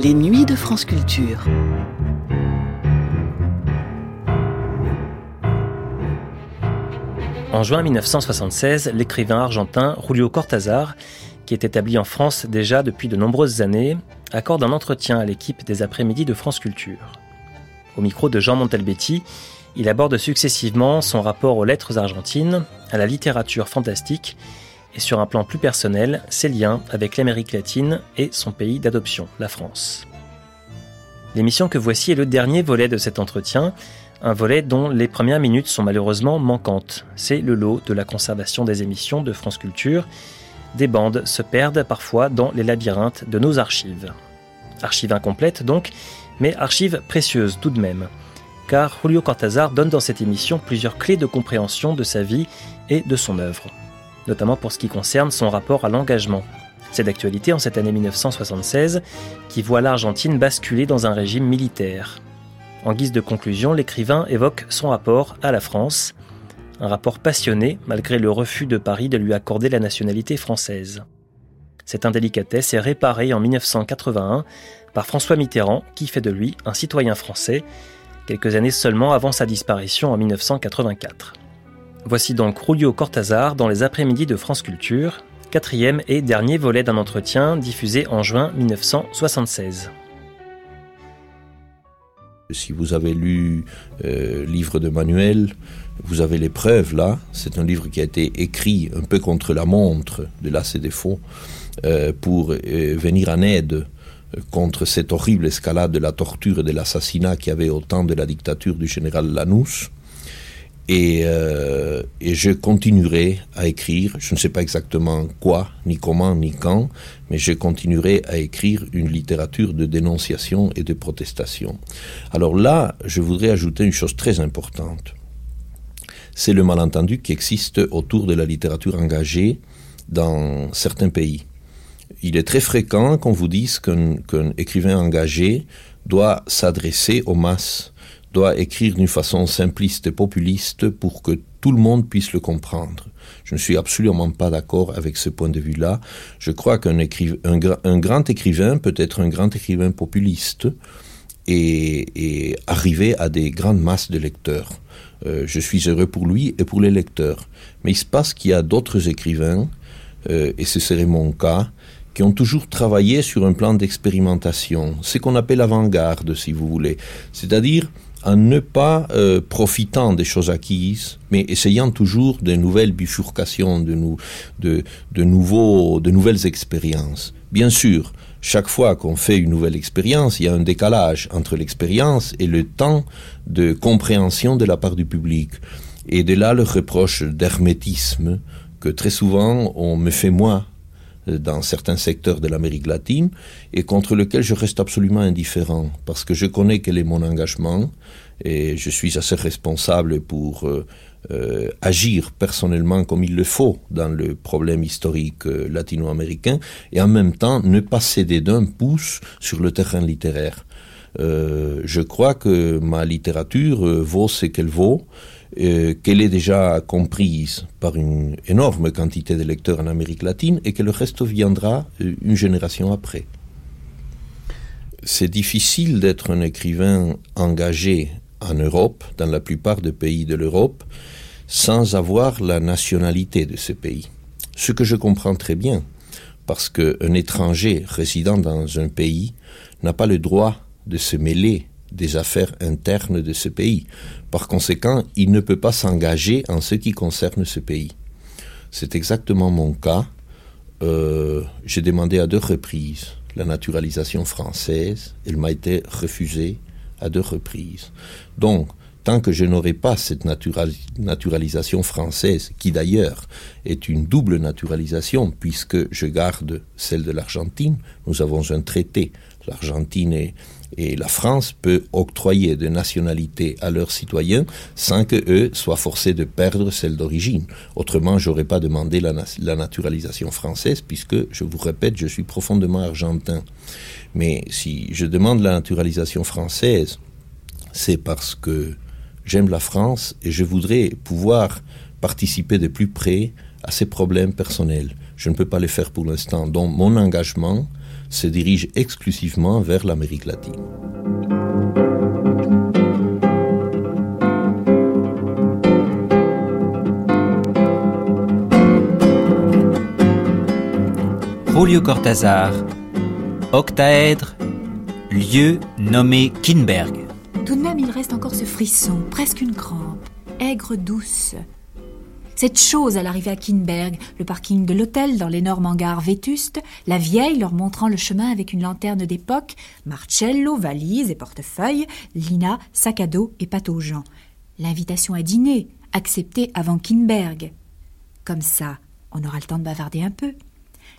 Les nuits de France Culture. En juin 1976, l'écrivain argentin Julio Cortázar, qui est établi en France déjà depuis de nombreuses années, accorde un entretien à l'équipe des après-midi de France Culture. Au micro de Jean Montalbetti, il aborde successivement son rapport aux lettres argentines, à la littérature fantastique et sur un plan plus personnel, ses liens avec l'Amérique latine et son pays d'adoption, la France. L'émission que voici est le dernier volet de cet entretien, un volet dont les premières minutes sont malheureusement manquantes. C'est le lot de la conservation des émissions de France Culture. Des bandes se perdent parfois dans les labyrinthes de nos archives. Archives incomplètes donc, mais archives précieuses tout de même. Car Julio Cortázar donne dans cette émission plusieurs clés de compréhension de sa vie et de son œuvre notamment pour ce qui concerne son rapport à l'engagement. C'est d'actualité en cette année 1976 qui voit l'Argentine basculer dans un régime militaire. En guise de conclusion, l'écrivain évoque son rapport à la France, un rapport passionné malgré le refus de Paris de lui accorder la nationalité française. Cette indélicatesse est réparée en 1981 par François Mitterrand qui fait de lui un citoyen français, quelques années seulement avant sa disparition en 1984. Voici donc Julio Cortázar dans les après-midi de France Culture, quatrième et dernier volet d'un entretien diffusé en juin 1976. Si vous avez lu euh, livre de Manuel, vous avez les preuves là. C'est un livre qui a été écrit un peu contre la montre de la CDFO euh, pour euh, venir en aide contre cette horrible escalade de la torture et de l'assassinat qui avait au temps de la dictature du général Lanous. Et, euh, et, je continuerai à écrire, je ne sais pas exactement quoi, ni comment, ni quand, mais je continuerai à écrire une littérature de dénonciation et de protestation. Alors là, je voudrais ajouter une chose très importante. C'est le malentendu qui existe autour de la littérature engagée dans certains pays. Il est très fréquent qu'on vous dise qu'un écrivain engagé doit s'adresser aux masses doit écrire d'une façon simpliste et populiste pour que tout le monde puisse le comprendre. Je ne suis absolument pas d'accord avec ce point de vue-là. Je crois qu'un un, grand écrivain peut être un grand écrivain populiste et, arriver à des grandes masses de lecteurs. Euh, je suis heureux pour lui et pour les lecteurs. Mais il se passe qu'il y a d'autres écrivains, euh, et ce serait mon cas, qui ont toujours travaillé sur un plan d'expérimentation, ce qu'on appelle avant-garde, si vous voulez. C'est-à-dire, en ne pas euh, profitant des choses acquises, mais essayant toujours de nouvelles bifurcations, de, de, nouveaux, de nouvelles expériences. Bien sûr, chaque fois qu'on fait une nouvelle expérience, il y a un décalage entre l'expérience et le temps de compréhension de la part du public. Et de là le reproche d'hermétisme que très souvent on me fait moi dans certains secteurs de l'Amérique latine et contre lequel je reste absolument indifférent parce que je connais quel est mon engagement et je suis assez responsable pour euh, euh, agir personnellement comme il le faut dans le problème historique euh, latino-américain et en même temps ne pas céder d'un pouce sur le terrain littéraire. je crois que ma littérature vaut ce qu'elle vaut euh, qu'elle est déjà comprise par une énorme quantité de lecteurs en Amérique latine et que le reste viendra euh, une génération après. C'est difficile d'être un écrivain engagé en Europe, dans la plupart des pays de l'Europe, sans avoir la nationalité de ce pays. Ce que je comprends très bien, parce qu'un étranger résidant dans un pays n'a pas le droit de se mêler des affaires internes de ce pays. Par conséquent, il ne peut pas s'engager en ce qui concerne ce pays. C'est exactement mon cas. Euh, j'ai demandé à deux reprises la naturalisation française. Elle m'a été refusée à deux reprises. Donc, tant que je n'aurai pas cette naturalisation française, qui d'ailleurs est une double naturalisation, puisque je garde celle de l'Argentine, nous avons un traité. L'Argentine et la France peut octroyer de nationalités à leurs citoyens sans que eux soient forcés de perdre celle d'origine. Autrement, j'aurais pas demandé la, la, naturalisation française puisque, je vous répète, je suis profondément argentin. Mais si je demande la naturalisation française, c'est parce que j'aime la France et je voudrais pouvoir participer de plus près à ses problèmes personnels. Je ne peux pas le faire pour l'instant. Donc mon engagement, se dirige exclusivement vers l'Amérique latine. Julio Cortázar, octaèdre, lieu nommé Kinberg. Tout de même, il reste encore ce frisson, presque une crampe, aigre douce. Cette chose à l'arrivée à Kinberg, le parking de l'hôtel dans l'énorme hangar vétuste, la vieille leur montrant le chemin avec une lanterne d'époque, Marcello, valise et portefeuille, Lina, sac à dos et pâte aux gens. L'invitation à dîner, acceptée avant Kinberg. Comme ça, on aura le temps de bavarder un peu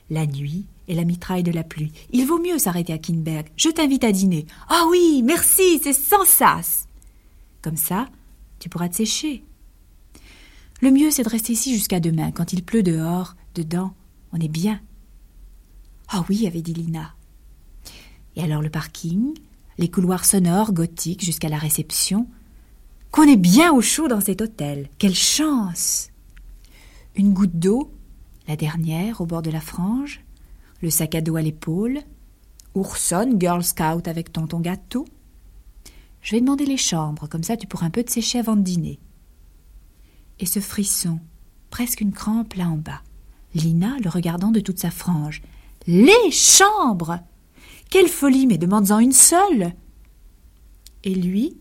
la nuit et la mitraille de la pluie. Il vaut mieux s'arrêter à Kinberg. Je t'invite à dîner. Ah oui, merci, c'est sans sas. Comme ça, tu pourras te sécher. Le mieux, c'est de rester ici jusqu'à demain. Quand il pleut dehors, dedans, on est bien. Ah oui, avait dit Lina. Et alors le parking, les couloirs sonores, gothiques, jusqu'à la réception. Qu'on est bien au chaud dans cet hôtel. Quelle chance Une goutte d'eau la dernière, au bord de la frange, le sac à dos à l'épaule, Ourson, Girl Scout avec tonton gâteau. Je vais demander les chambres, comme ça tu pourras un peu te sécher avant de dîner. Et ce frisson, presque une crampe là en bas. Lina le regardant de toute sa frange. Les chambres Quelle folie, mais demande-en une seule Et lui,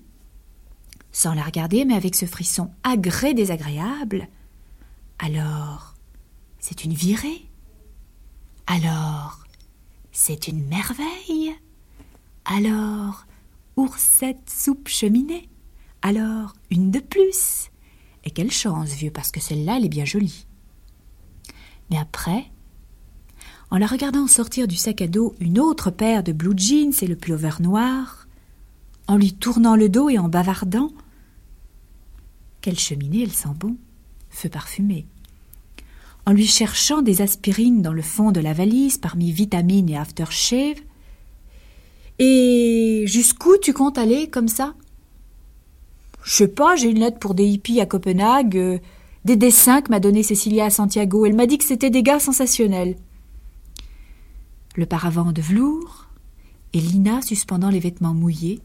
sans la regarder, mais avec ce frisson agré désagréable. Alors, c'est une virée? Alors, c'est une merveille? Alors, oursette soupe cheminée? Alors, une de plus? Quelle chance, vieux, parce que celle-là, elle est bien jolie. Mais après, en la regardant sortir du sac à dos une autre paire de blue jeans et le pullover noir, en lui tournant le dos et en bavardant, quelle cheminée elle sent bon, feu parfumé en lui cherchant des aspirines dans le fond de la valise parmi vitamines et aftershave. Et jusqu'où tu comptes aller comme ça? Je sais pas, j'ai une lettre pour des hippies à Copenhague, euh, des dessins que m'a donné Cécilia à Santiago. Elle m'a dit que c'était des gars sensationnels. Le paravent de velours et Lina suspendant les vêtements mouillés,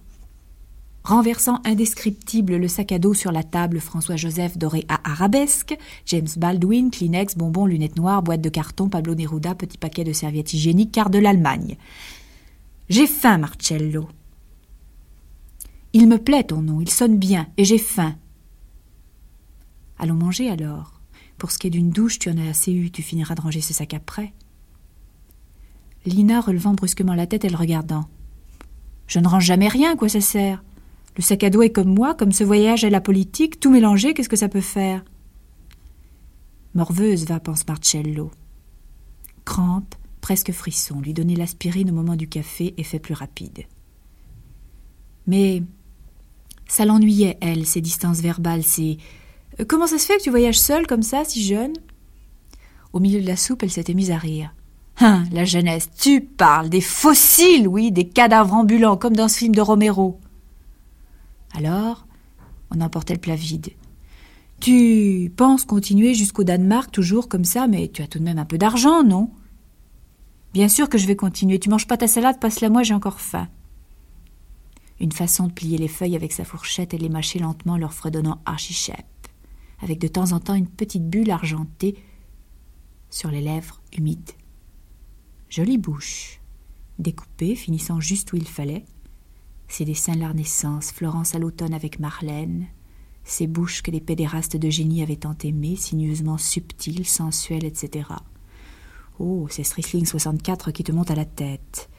renversant indescriptible le sac à dos sur la table François-Joseph doré à arabesque, James Baldwin, Kleenex, bonbons, lunettes noires, boîte de carton, Pablo Neruda, petit paquet de serviettes hygiéniques, carte de l'Allemagne. J'ai faim, Marcello. Il me plaît ton nom, il sonne bien, et j'ai faim. Allons manger alors. Pour ce qui est d'une douche, tu en as assez eu, tu finiras de ranger ce sac après. Lina relevant brusquement la tête et le regardant. Je ne range jamais rien, quoi ça sert? Le sac à dos est comme moi, comme ce voyage à la politique, tout mélangé, qu'est-ce que ça peut faire? Morveuse va, pense Marcello. Crampe, presque frisson, lui donner l'aspirine au moment du café, effet plus rapide. Mais ça l'ennuyait, elle, ces distances verbales, ces. Euh, comment ça se fait que tu voyages seule comme ça, si jeune? Au milieu de la soupe, elle s'était mise à rire. Hein, la jeunesse, tu parles des fossiles, oui, des cadavres ambulants, comme dans ce film de Romero. Alors, on emportait le plat vide. Tu penses continuer jusqu'au Danemark toujours comme ça, mais tu as tout de même un peu d'argent, non? Bien sûr que je vais continuer. Tu manges pas ta salade, passe-la moi, j'ai encore faim. Une façon de plier les feuilles avec sa fourchette et les mâcher lentement, leur fredonnant archichep, avec de temps en temps une petite bulle argentée sur les lèvres humides. Jolie bouche, découpée, finissant juste où il fallait, ses dessins de la Renaissance, Florence à l'automne avec Marlène, ces bouches que les pédérastes de génie avaient tant aimées, sinueusement subtiles, sensuelles, etc. Oh, c'est Strissling 64 qui te monte à la tête.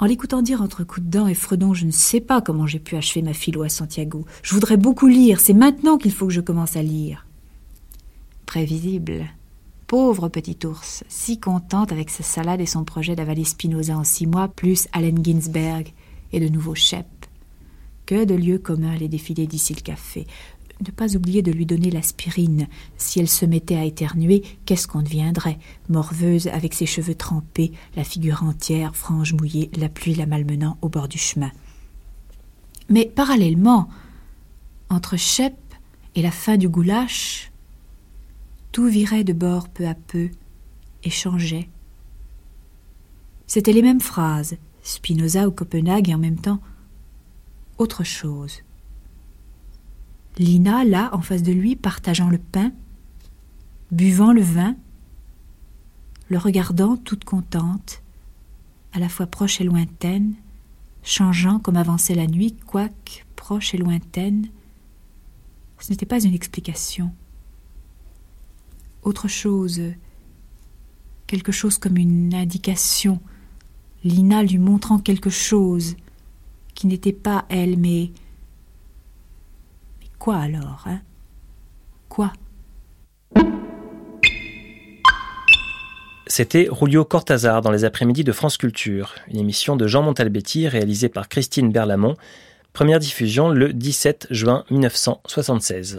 En l'écoutant dire entre coups de dents et fredons, je ne sais pas comment j'ai pu achever ma philo à Santiago. Je voudrais beaucoup lire, c'est maintenant qu'il faut que je commence à lire. Prévisible. Pauvre petit ours, si contente avec sa salade et son projet d'avaler Spinoza en six mois, plus Allen Ginsberg et de nouveaux Shep. Que de lieux communs les défilés d'ici le café. Ne pas oublier de lui donner l'aspirine. Si elle se mettait à éternuer, qu'est-ce qu'on deviendrait? Morveuse, avec ses cheveux trempés, la figure entière, frange mouillée, la pluie la malmenant au bord du chemin. Mais parallèlement, entre Shep et la fin du goulash, tout virait de bord peu à peu et changeait. C'étaient les mêmes phrases, Spinoza ou Copenhague et en même temps autre chose. Lina, là, en face de lui, partageant le pain, buvant le vin, le regardant toute contente, à la fois proche et lointaine, changeant comme avançait la nuit, quoique proche et lointaine. Ce n'était pas une explication. Autre chose, quelque chose comme une indication, Lina lui montrant quelque chose qui n'était pas elle, mais. Quoi alors, hein? Quoi? C'était Julio Cortazar dans les après-midi de France Culture, une émission de Jean Montalbetti réalisée par Christine Berlamont, première diffusion le 17 juin 1976.